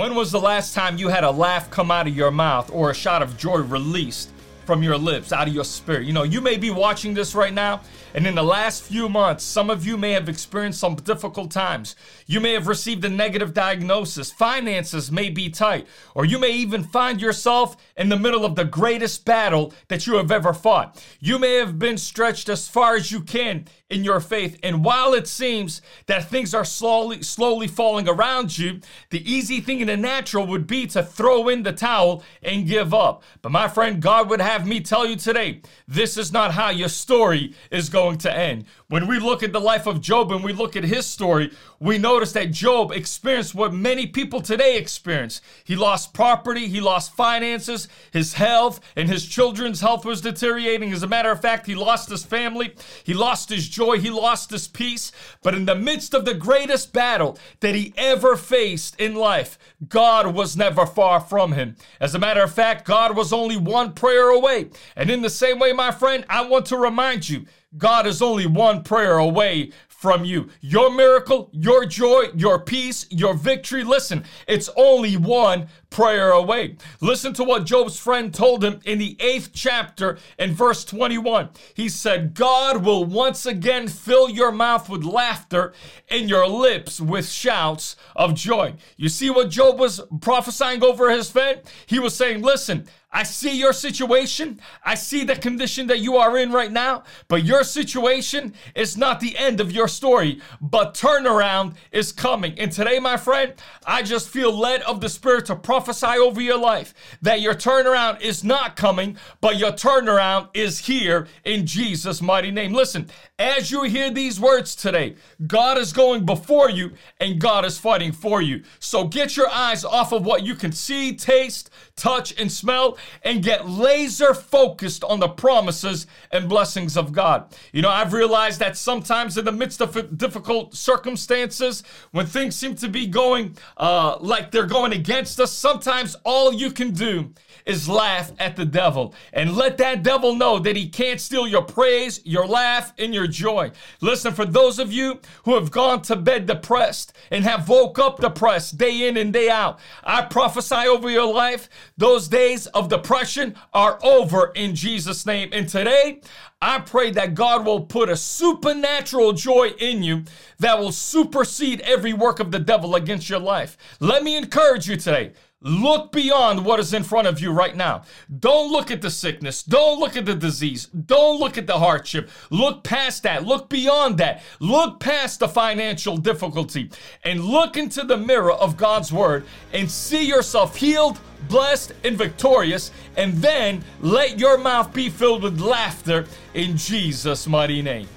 When was the last time you had a laugh come out of your mouth or a shot of joy released from your lips, out of your spirit? You know, you may be watching this right now, and in the last few months, some of you may have experienced some difficult times. You may have received a negative diagnosis, finances may be tight, or you may even find yourself in the middle of the greatest battle that you have ever fought. You may have been stretched as far as you can in your faith, and while it seems that things are slowly slowly falling around you, the easy thing in the natural would be to throw in the towel and give up. But my friend, God would have me tell you today, this is not how your story is going to end. When we look at the life of Job and we look at his story, we notice that Job experienced what many people today experience. He lost property, he lost finances, his health, and his children's health was deteriorating. As a matter of fact, he lost his family, he lost his joy, he lost his peace. But in the midst of the greatest battle that he ever faced in life, God was never far from him. As a matter of fact, God was only one prayer away. And in the same way, my friend, I want to remind you God is only one prayer away from you. Your miracle, your joy, your peace, your victory. Listen, it's only one prayer away. Listen to what Job's friend told him in the eighth chapter in verse 21. He said, God will once again fill your mouth with laughter and your lips with shouts of joy. You see what Job was prophesying over his friend? He was saying, Listen, I see your situation. I see the condition that you are in right now, but your situation is not the end of your story, but turnaround is coming. And today, my friend, I just feel led of the Spirit to prophesy over your life that your turnaround is not coming, but your turnaround is here in Jesus' mighty name. Listen, as you hear these words today, God is going before you and God is fighting for you. So get your eyes off of what you can see, taste, touch, and smell and get laser focused on the promises and blessings of God. You know, I've realized that sometimes in the midst of difficult circumstances, when things seem to be going uh, like they're going against us, sometimes all you can do is laugh at the devil and let that devil know that he can't steal your praise, your laugh, and your joy. Listen, for those of you who have gone to bed depressed and have woke up depressed day in and day out, I prophesy over your life, those days of depression are over in Jesus' name. And today, I pray that God will put a supernatural joy in you that will supersede every work of the devil against your life. Let me encourage you today. Look beyond what is in front of you right now. Don't look at the sickness. Don't look at the disease. Don't look at the hardship. Look past that. Look beyond that. Look past the financial difficulty and look into the mirror of God's word and see yourself healed, blessed, and victorious. And then let your mouth be filled with laughter in Jesus' mighty name.